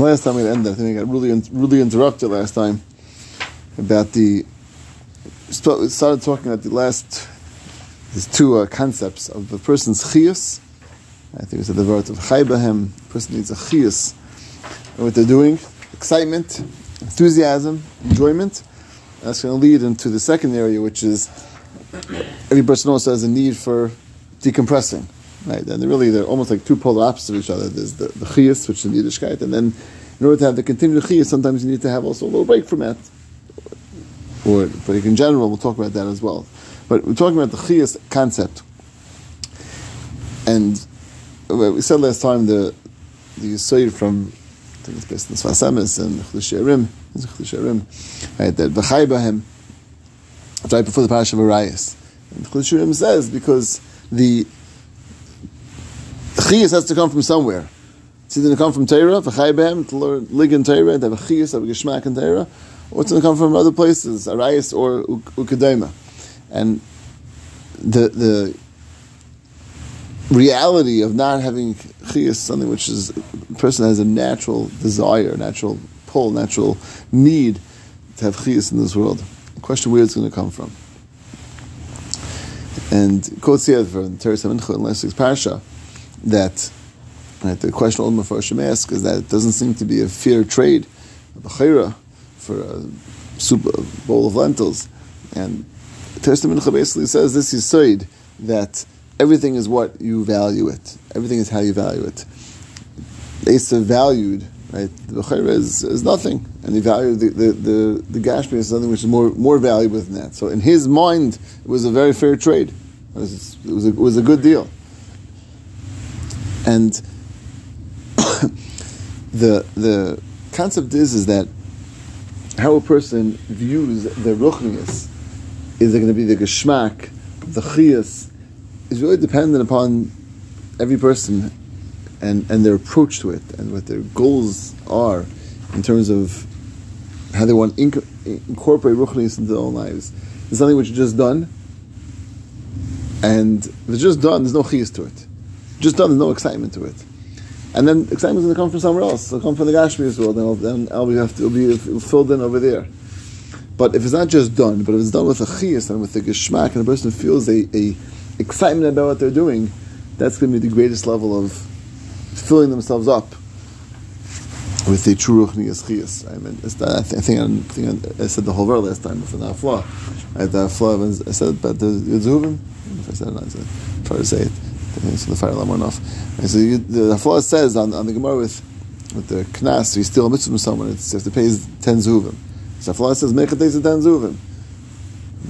Last time we ended, I think I got really, really interrupted last time about the. Started talking about the last these two uh, concepts of the person's chiyus. I think we said the word of chaybahem. person needs a chiyus. And what they're doing, excitement, enthusiasm, enjoyment. That's going to lead into the second area, which is every person also has a need for decompressing. Right, and they're really they're almost like two polar opposites of each other. There's the, the which is the Yiddishkeit, and then in order to have the continued chiyas, sometimes you need to have also a little break from that. Or, but in general, we'll talk about that as well. But we're talking about the chiyas concept, and we said last time the the Yisrael from I think it's based on Sfas Emes and Chlisharim, right? That v'chay b'hem, right before the parasha of Arias. And Chlisharim says because the chiyas has to come from somewhere. It's either going to come from Torah, v'chay b'hem, to learn lig in Torah, to have a chiyas, have a geshmak in Torah, or it's going to come from other places, Arias or Ukadema. And the the reality of not having chiyas, something which is a person has a natural desire, natural pull, natural need to have chiyas in this world. The question where it's going to come from. And quotes here from Teres Mincha in last week's parsha that right, the question all Mepharshim ask is that it doesn't seem to be a fair trade, a bechora, for a soup, a bowl of lentils. And Mincha basically says this is said that everything is what you value it. Everything is how you value it. Esav valued, right? The bechora is, is nothing, and he valued the the the, the gashmi is something which is more more valuable than that. So in his mind, it was a very fair trade. It was, it was, a, it was a good deal. And the the concept is is that how a person views the ruchnius is it going to be the geschmack, the chiyas, is really dependent upon every person and, and their approach to it and what their goals are in terms of how they want to inc- incorporate ruchnius into their own lives. It's something which is just done, and if it's just done, there's no chiyas to it. Just done, there's no excitement to it. And then excitement is going to come from somewhere else. It'll come from the Gashmias world, and then I'll be, have to, it'll be filled in over there. But if it's not just done, but if it's done with a chiyas and with a geschmack, and a person feels a, a excitement about what they're doing, that's going to be the greatest level of filling themselves up with the true ruchnias chiyas. I mean, I, think, I, think I, said the whole word last time for the afla. Right, the afla, I said about the zuvim. If I said it, I said, try to say it. So the fire alarm went off. And so you, the afla says on, on the gemara with with the knas, you steal a mitzvah from someone, it's, have to pay ten zuvim. So afla says, make a ten zuvim.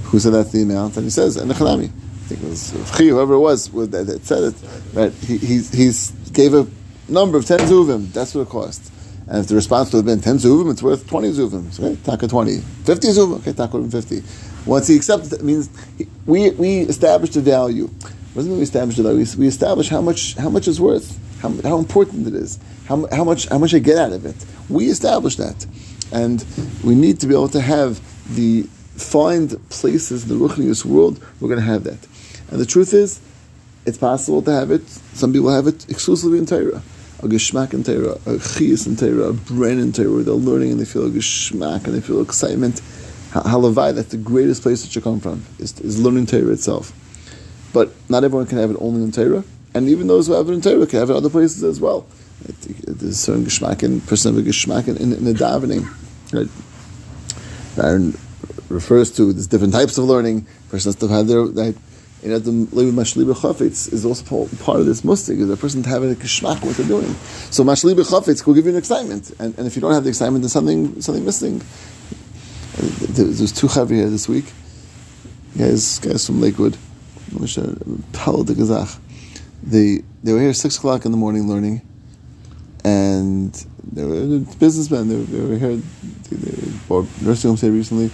Who said that's the amount? And he says, and the I think it was Chi, whoever it was, that said it, right? He, he, he's gave a number of 10 zuvim, that's what it cost. And if the response would have been 10 zuvim, it's worth 20 zuvim. So, okay, taka 20. 50 zuvim, okay, taka 50. Once he accepted it, means he, we, we established a value. What does we established a value? We, we establish how much, how much is worth, how, how important it is, how, how, much, how much I get out of it. We establish that. And we need to be able to have the find places in the Ruchnius world, we're going to have that. And the truth is, it's possible to have it. Some people have it exclusively in Torah. A geschmack in Torah, a chiyas in Torah, a brain in Torah. They're learning and they feel a geschmack and they feel excitement. Halavai, that's the greatest place that should come from, is, is learning Torah itself. But not everyone can have it only in Torah. And even those who have it in Torah can have it other places as well. There's certain geschmack in, person of a geschmack in, in, in the davening. Right? Refers to there's different types of learning. Person has to have their, their you know, the Levi Mashliba Chafetz is also part of this mustig, is a person having a kishmak what they're doing. So Mashliba Chafetz will give you an excitement, and, and if you don't have the excitement, there's something something missing. There's two chavri here this week. Guys, guys from Lakewood, Uh, Pal de Gazach. They they were here six o'clock in the morning learning, and they were businessmen. They were, they were here. They bought nursing homes here recently.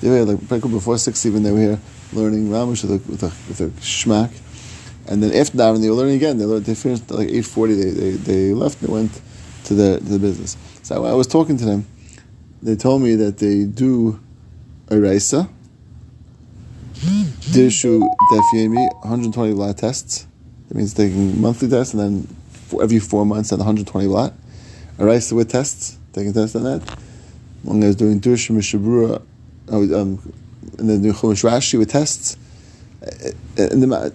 They were here like before six even. They were here learning Ramush with a, with a, with a shmak. And then after that, when they were learning again, they learned, they finished like 8.40, they, they, they left and went to the, to the business. So I was talking to them. They told me that they do a raisa, Dirshu Daf Yomi, 120 lot tests. That means taking monthly tests and then for every four months at 120 lot. a rice with tests, taking tests on that. One guy was doing Dush Mishna Berura, oh, um, and then doing Chumash Rashi with tests. Uh, uh, and the,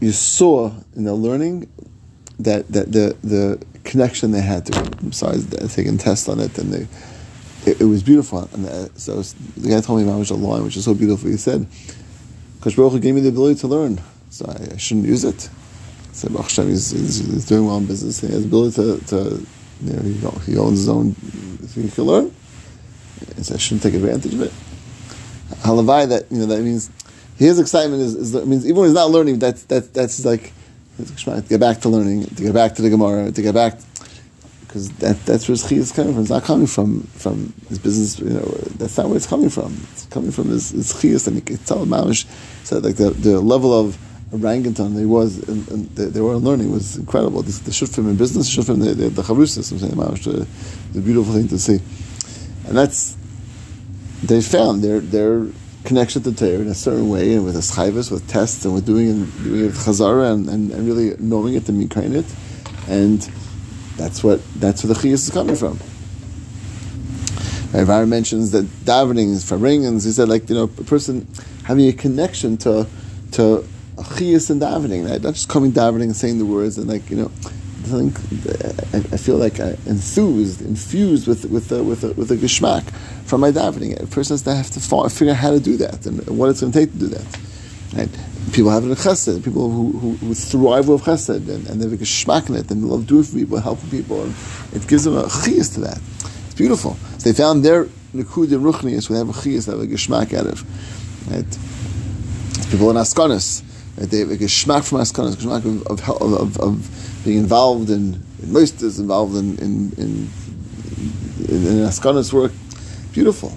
you saw in the learning that, that the the connection they had to it, besides taking tests on it, and they, it, it was beautiful. And so the guy told me about a line which is so beautiful. He said, "Because Baruch gave me the ability to learn, so I, I shouldn't use it." So Baruch Hashem, he's, he's, doing well in business. He has the ability to, to you know, he, he owns his own. So he can learn. So I shouldn't take advantage of it. Halavai, that you know, that means his excitement is, is means even when he's not learning, that's that, that's like to get back to learning, to get back to the Gemara, to get back because that, that's where his is coming from. It's not coming from from his business. You know, that's not where it's coming from. It's coming from his, his and can tell Mamish said like the, the level of orangutan they was and, and they, they, were learning was incredible. The, shufim in business, shufim the the, the I'm saying Mamish, uh, the, the beautiful thing to see, and that's they found their their connection to Torah in a certain way, and with a schayvis, with tests, and with doing it, doing it chazara, and, and, and really knowing it and mikain it, and that's what that's where the chiyas is coming from. Rav mentions that davening is for ringans. He said, like you know, a person having a connection to to a chiyas and davening, right? Not just coming davening and saying the words and like you know. I, I feel like I enthused, infused with with a, with a, with a geschmack from my davening. A person has to have to figure out how to do that and what it's going to take to do that. Right? People have it in chesed. People who, who, who thrive with chesed and, and they have a geschmack in it and love doing for people, helping people, and it gives them a chiyas to that. It's beautiful. So they found their nikud and ruchnius would have a chiyas, have a geschmack out of. Right? People in askanis. Right? They have a geschmack from askanis, geschmack of, of, of, of, being involved in, in is involved in in in, in, in askanis work beautiful.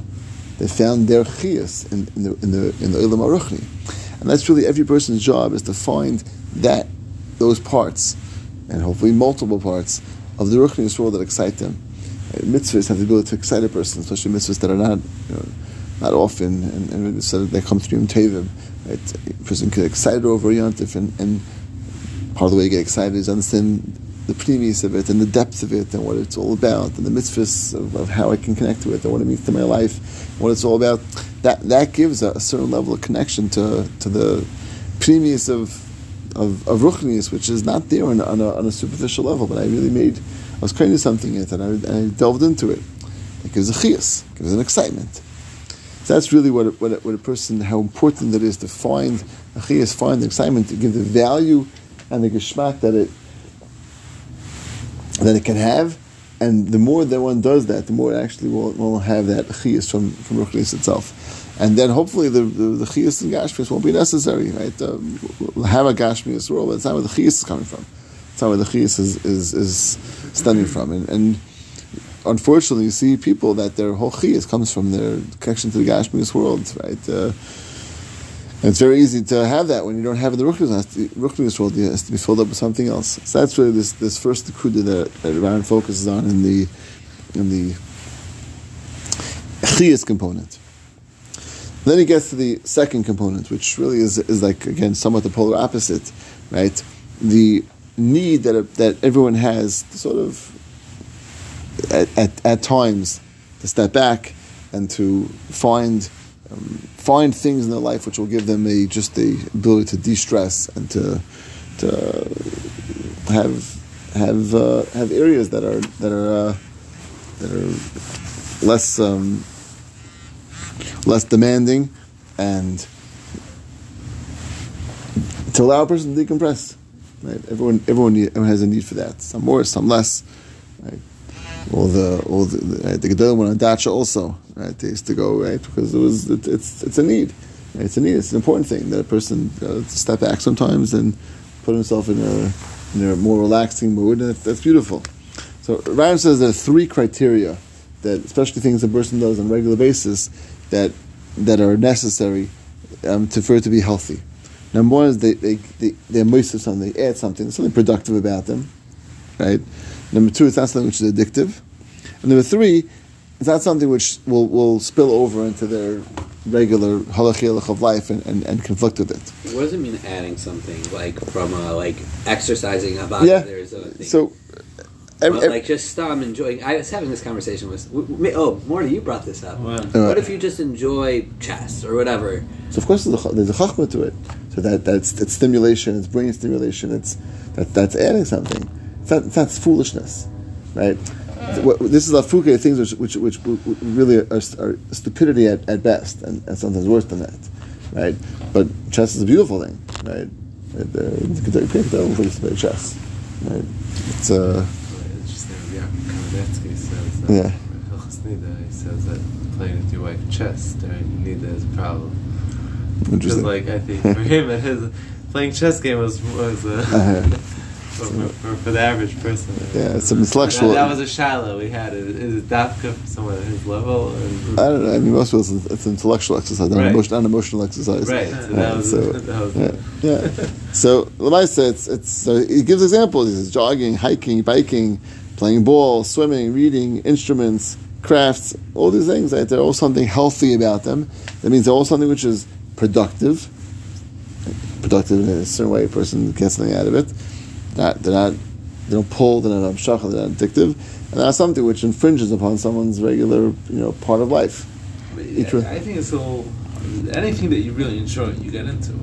They found their chiyas in, in, the in the in the Ilam Aruchni. And that's really every person's job is to find that those parts, and hopefully multiple parts, of the Ruchni world that excite them. Uh, mitzvahs have the ability to excite a person, especially mitzvahs that are not you know, not often, and, and so they come through Tevim. Right? A person can get excited over yontif, and, and part of the way you get excited is understand the premise of it and the depth of it and what it's all about and the mitzvahs of, of, how I can connect to it and what it means to my life, what it's all about. That that gives a, a certain level of connection to to the premise of of, of ruchnius, which is not there on, on, a, on a superficial level. But I really made, I was creating something in it, and I, and I delved into it. It gives a chias, gives an excitement. So that's really what a, what, a, what a person, how important it is to find a chias, find the excitement, to give the value and the geschmack that it that it can have, and the more that one does that, the more it actually will, will have that chiyas from from ruchnis itself, and then hopefully the the, the chiyas and gashmias won't be necessary. Right, um, we'll have a gashmias world, but it's not where the chiyas is coming from. It's not where the chiyas is is, is stemming from, and, and unfortunately, you see people that their whole chiyas comes from their connection to the gashmias world. Right. Uh, and it's very easy to have that when you don't have the Ruchnius world. It has to be filled up with something else. So that's really this, this first kuda that, that focuses on in the in the chiyas component. Then he gets to the second component, which really is, is like again somewhat the polar opposite, right? The need that that everyone has to sort of at, at, at times to step back and to find um, find things in their life which will give them a just the ability to de-stress and to to have have uh, have areas that are that are uh, that are less um, less demanding and to allow a person to decompress. Right? Everyone everyone, everyone has a need for that. Some more, some less. Right? All the all the right, the Gedolim on dacha also. Right, they used to go right because it was it, it's it's a need. It's a need. It's an important thing that a person uh, step back sometimes and put himself in a in a more relaxing mood, and that's beautiful. So Ryan says there are three criteria that, especially things a person does on a regular basis, that that are necessary um, to, for it to be healthy. Number one is they they they they're moist of something, they add something, something productive about them, right? Number two, it's not something which is addictive. And number three, it's not something which will, will spill over into their regular halachilach of life and, and, and, conflict with it. What does it mean adding something like from uh, like exercising a body? Yeah. So Every- but like just stop enjoying. I was having this conversation with. w- w- Oh, Morty, you brought this up. What? Uh, What if you just enjoy chess or whatever? So of course there's a, there's a chachma to it. So that that's it's stimulation, it's brain stimulation, it's that that's adding something. It's not, it's not foolishness, right? This is afuke things which which, which really are, are stupidity at, at best, and, and sometimes worse than that, right? But chess is a beautiful thing, right? It, uh, you can take pick that place to play chess, right? It's uh, Interesting. Yaakov Kamenetsky says that. Yeah. He says that playing with your wife chess during Nida is a problem. Because, interesting. like, I think for him, his playing chess game was was uh, Uh-huh. For, for, for the average person. yeah, it's some intellectual. that was a shallow we had. Is, is it dafka for someone at his level? Or, I don't know. I mean, most of it's, it's an intellectual exercise, not, Right. an emotion, not an emotional exercise. right. So Yeah, that was, so- that was Yeah, yeah. So Lamaisa, it's it's so he gives examples. He says jogging, hiking, biking, playing ball, swimming, reading, instruments, crafts, all these things. Right? They're all something healthy about them. That means they're all something which is productive. Productive in a certain way, a person gets something out of it. Not they're not they don't pull, they're not abshach, they're not addictive, and they're something which infringes upon someone's regular you know part of life. Each one- I think it's all anything that you really enjoy, you get into.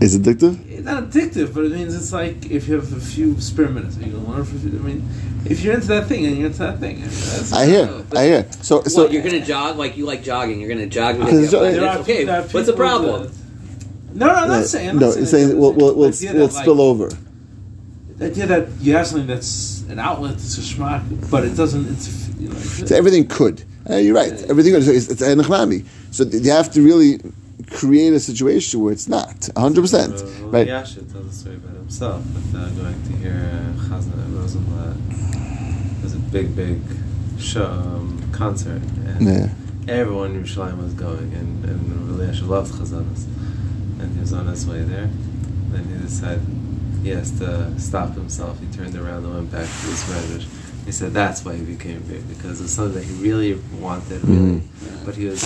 Is it addictive? It's not addictive, but it means it's like if you have a few spare minutes, you can learn. For, I mean, if you're into that thing and you're into that thing, I mean, I hear, but- I hear. So so you're gonna jog like you like jogging. You're gonna jog because Because jo- plans. There are- okay. there are What's the problem? that- no, no, I'm not saying. I'm no, not it's saying saying we'll, we'll, we'll, The idea we'll like, spill over. The idea that you have something that's an outlet, it's a schmuck, but it doesn't. It's you know. So everything could. Uh, you're right. Everything could. It's, it's a nechnami. So you have to really create a situation where it's not 100. percent Uh, well, Right. Yasha tells a story about himself, but uh, going to hear uh, Chazan Rosenblatt. It was a big, big show, um, concert, and Yeah. everyone in Yerushalayim was going, and, and Rabbi Yasha loved Chazanas. And he was on his way there, then he decided he has to stop himself. He turned around and went back to his medrash. He said that's why he became big, because it was something that he really wanted, really. Mm-hmm. But he was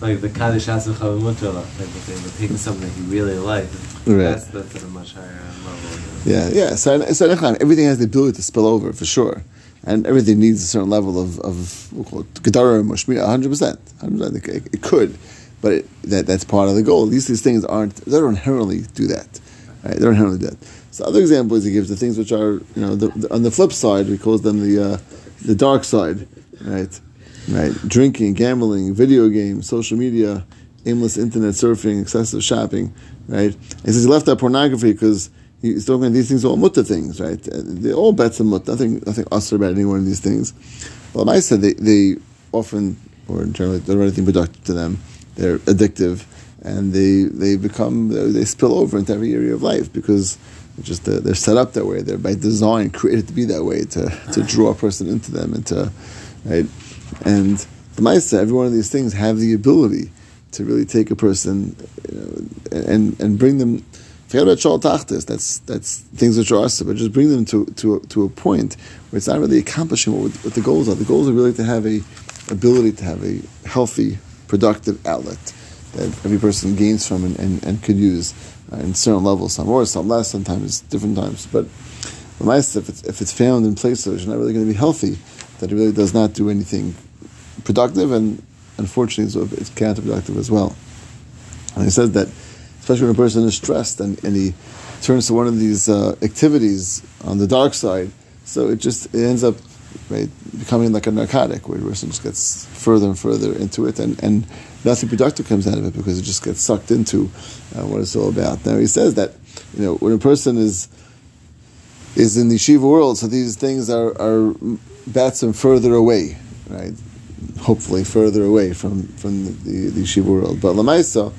like the Kaddish Asim Chavimutala type of thing, but taking something that he really liked. Right. That's, that's at a much higher level. you know. Yeah, yeah. So, so everything has the ability to spill over for sure, and everything needs a certain level of of we'll call it gedara mushmiya. 100. percent It it could, but it, that that's part of the goal. These these things aren't. They don't inherently do that. Right? They don't inherently do that. So other examples he gives the things which are you know the, the, on the flip side he calls them the uh, the dark side, right? Right, drinking, gambling, video games, social media, aimless internet surfing, excessive shopping, right? He says he left out pornography because he's talking about these things are all mutta things, right? Uh, They're all bets and mutta, nothing, nothing usher about any one of these things. Well, I said they, they often, or generally, they're not anything productive to them. They're addictive, and they they become they spill over into every area of life because just uh, they're set up that way. They're by design created to be that way to to draw a person into them and to right. And the Maisa, every one of these things have the ability to really take a person you know, and and bring them. Forget about shal. That's that's things which are us, but just bring them to to a, to a point where it's not really accomplishing what, what the goals are. The goals are really to have a ability to have a healthy, productive outlet that every person gains from and, and, and could use in certain levels, some more, some less, sometimes different times. But the if it's if it's found in places are not really going to be healthy, that it really does not do anything productive, and unfortunately, it's, it's counterproductive as well. And he says that, especially when a person is stressed and, and he turns to one of these uh, activities on the dark side, so it just it ends up right, becoming like a narcotic, where the person just gets further and further into it, and, and nothing productive comes out of it because it just gets sucked into uh, what it's all about. Now he says that you know when a person is is in the Shiva world, so these things are, are bats them further away, right? Hopefully further away from, from the, the, the Shiva world. But Lamaisa,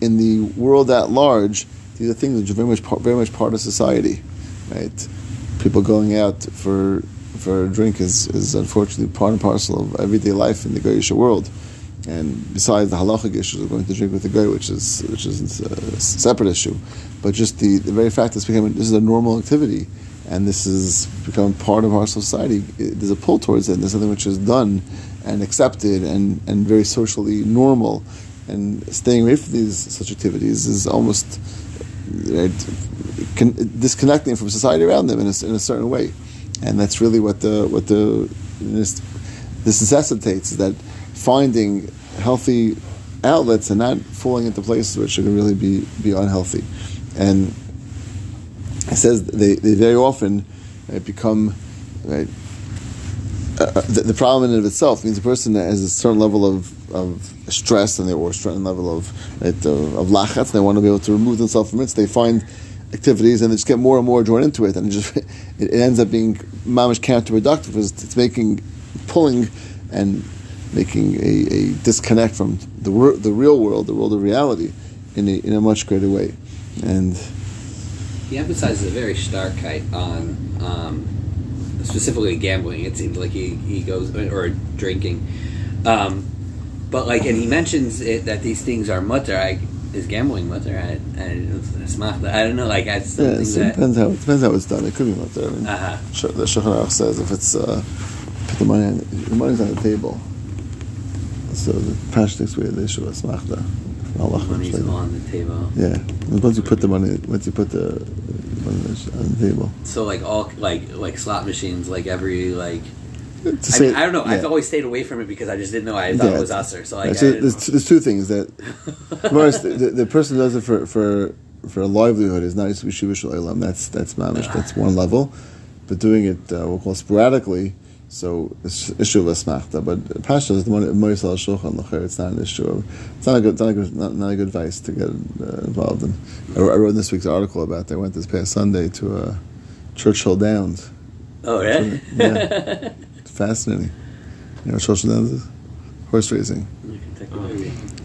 in the world at large, these are things which are very much part, very much part of society, right? People going out for for a drink is, is unfortunately part and parcel of everyday life in the Goyish world. And besides the halachic issues of going to drink with the guy, which is which is uh, a separate issue, but just the, the very fact that it's this is a normal activity, and this is becoming part of our society. There's a pull towards it. And there's something which is done and accepted and, and very socially normal. And staying away from these such activities is almost uh, right, con- disconnecting from society around them in a, in a certain way. And that's really what the what the this, this necessitates is that finding healthy outlets and not falling into places which to really be be unhealthy, and it says they, they very often uh, become right, uh, the, the problem in and of itself means a person has a certain level of, of stress and they, or a certain level of right, of, of lachatz, they want to be able to remove themselves from it. So they find activities and they just get more and more drawn into it, and it just it, ends up being mamish counterproductive because it's making pulling and making a, a disconnect from the wor- the real world, the world of reality, in a, in a much greater way, and. He emphasizes a very stark height on um, specifically gambling. It seems like he, he goes or drinking, um, but like and he mentions it, that these things are mutter. I, is gambling mutter? I, I, it's not- I don't know. Like that's Yeah, it that. depends how it depends how it's done. It could be mutter. I mean, Uh-huh. The Shulchan says if it's uh, put the money on, the money's on the table. So the Pashtik's way the issue is. Allah Money's on the table. Yeah, once you put the money, once you put the money on the table. So like all like like slot machines, like every like. To I mean, I don't know. I've always stayed away from it because I just didn't know. I thought Yeah, it was usher. So like, so there's, there's two things that first the, the, person does it for for for a livelihood is not yeshiva shalom. That's that's mamish. That's one level, but doing it uh, we'll call sporadically. So it's issue of a smachta, but pasha is the one moisal shulchan lacher. It's not an issue. Of, it's not a good, not a good, not, not a good advice to get uh, involved in. I, wrote- I wrote in this week's article about. That. I went this past Sunday to uh, Churchill Downs. Oh really? Yeah, fascinating. You know what Downs is? Horse racing.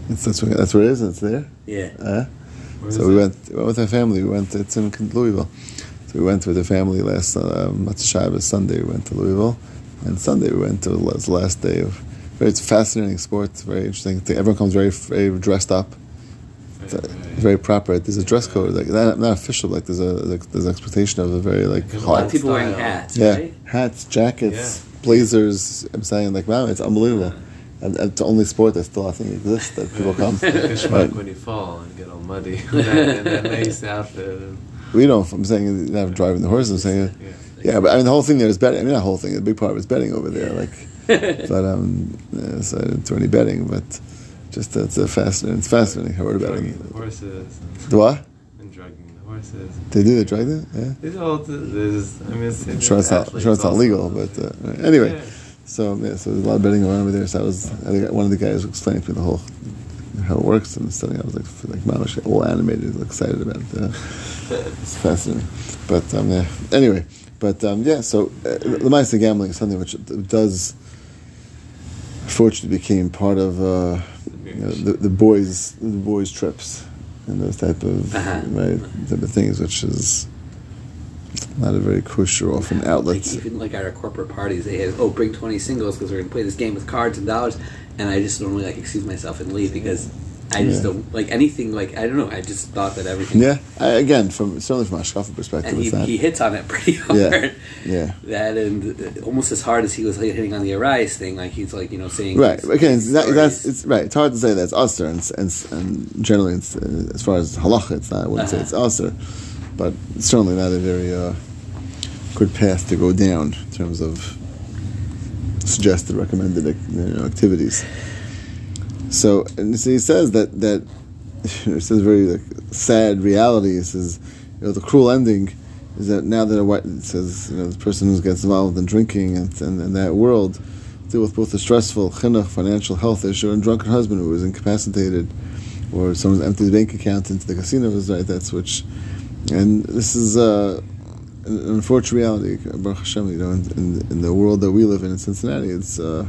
It's, that's, where, that's it is. It's there. Yeah. Uh, so we went, we went with our family. We went. It's in Louisville. So we went with the family last uh, Shabbos Sunday. We went to Louisville, and Sunday we went to the last- last day of. Very, it's fascinating sport. Very interesting. thing. Everyone comes very very dressed up. It's, uh, very proper. There's a dress code, like not, not official. Like there's a like, there's an expectation of a very like Like a lot of people wearing hats. Yeah, Right? hats, jackets, blazers. I'm saying like wow, it's unbelievable. And, and it's the only sport that still I think exists that people come. Like a Right. when you fall and get all muddy. in that, that nice outfit. We don't. I'm saying not driving the horse. I'm saying yeah. Yeah, but I mean the whole thing there is betting. I mean, the whole thing. A big part of it's betting over there. Like, but um, yeah, so I didn't do any betting, but just it's a fascinating. It's fascinating. I wrote about drugging it. the horses and, Do what? and drugging the horses. They do. They drag it. Yeah. These all, there's, I mean, it's, I'm sure it's not. Sure it's not legal, but uh, anyway. Yeah. So yeah, so there's a lot of betting around over there. So I was. I think one of the guys was explaining to me the whole how it works and studying. I was like, like mamish, all animated, excited about it. Uh, it's fascinating. But um, yeah. Anyway, but um, yeah. So uh, the mice gambling is something which does, fortunately, became part of uh, you know, the, the boys the boys trips and those type of Uh-huh. right type of things, which is not a very kosher often outlet. Like even like at our corporate parties, they have oh bring twenty singles because we're gonna play this game with cards and dollars, and I just normally like excuse myself and leave because I just Yeah. don't like anything like I don't know. I just thought that everything. Yeah, I, again, from certainly from a Shkafa perspective, And he, he hits on it pretty hard. Yeah, yeah. That and uh, almost as hard as he was hitting on the Arise thing, like he's like you know saying Right. these it's, that's it's right. It's hard to say that's usher, and, and, and generally, it's, uh, as far as halacha, it's not. I wouldn't say Uh-huh. it's usher, but it's certainly not a very uh, good path to go down in terms of suggested, recommended you know, activities. So, and so he says that that it says very like, sad reality. It says, you know, the cruel ending is that now that a white it says, you know, the person who gets involved in drinking and, and, and that world deal with both the stressful chinuch, financial health issue, and drunken husband who is incapacitated, or someone's emptied bank account into the casino. Right. That's which, and this is. Uh, an an unfortunate reality, Baruch Hashem, you know, in, in, in the world that we live in in Cincinnati, it's uh,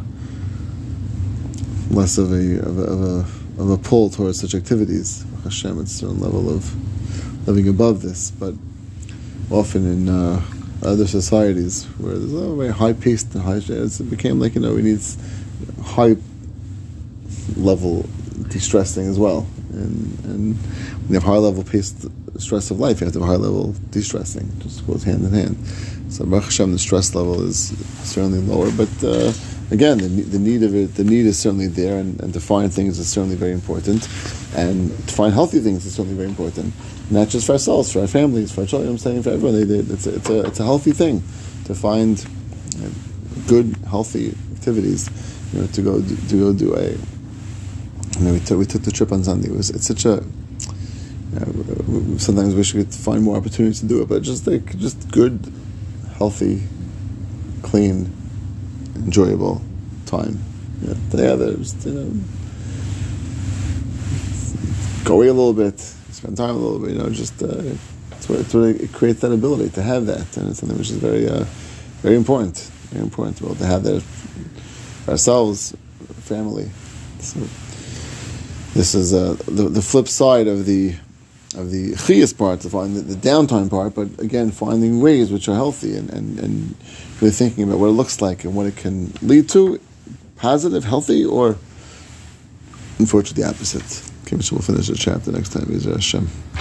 less of a, of a of a of a pull towards such activities. Hashem, it's a certain level of living above this, but often in uh, other societies where there's a very high paced and high, it became like you know we need high level de-stressing as well, and and when you have high level paced stress of life, you have to have high level de-stressing. It just goes hand in hand. So Baruch Hashem, the stress level is certainly lower, but uh, again, the, the need of it, the need is certainly there, and, and to find things is certainly very important, and to find healthy things is certainly very important. Not just for ourselves, for our families, for our children. I'm saying for everyone, it's, a, it's a it's a healthy thing to find good, healthy activities. You know, to go do, to go do a. You know, we took we took the trip on Sunday. It was it's such a. You know, sometimes wish we could find more opportunities to do it, but just like just good, healthy, clean, enjoyable time. Yeah, together, just, you know, go away a little bit, spend time a little bit. You know, just uh, it's what, it's what it creates that ability to have that, and it's something which is very, uh, very important. Very important to to have that ourselves, family. So this is uh, the the flip side of the of the chiyas part, the, the downtime part, but again, finding ways which are healthy and, and, and really thinking about what it looks like and what it can lead to, positive, healthy, or unfortunately the opposite. Okay, so we'll finish the chapter next time. Is Hashem.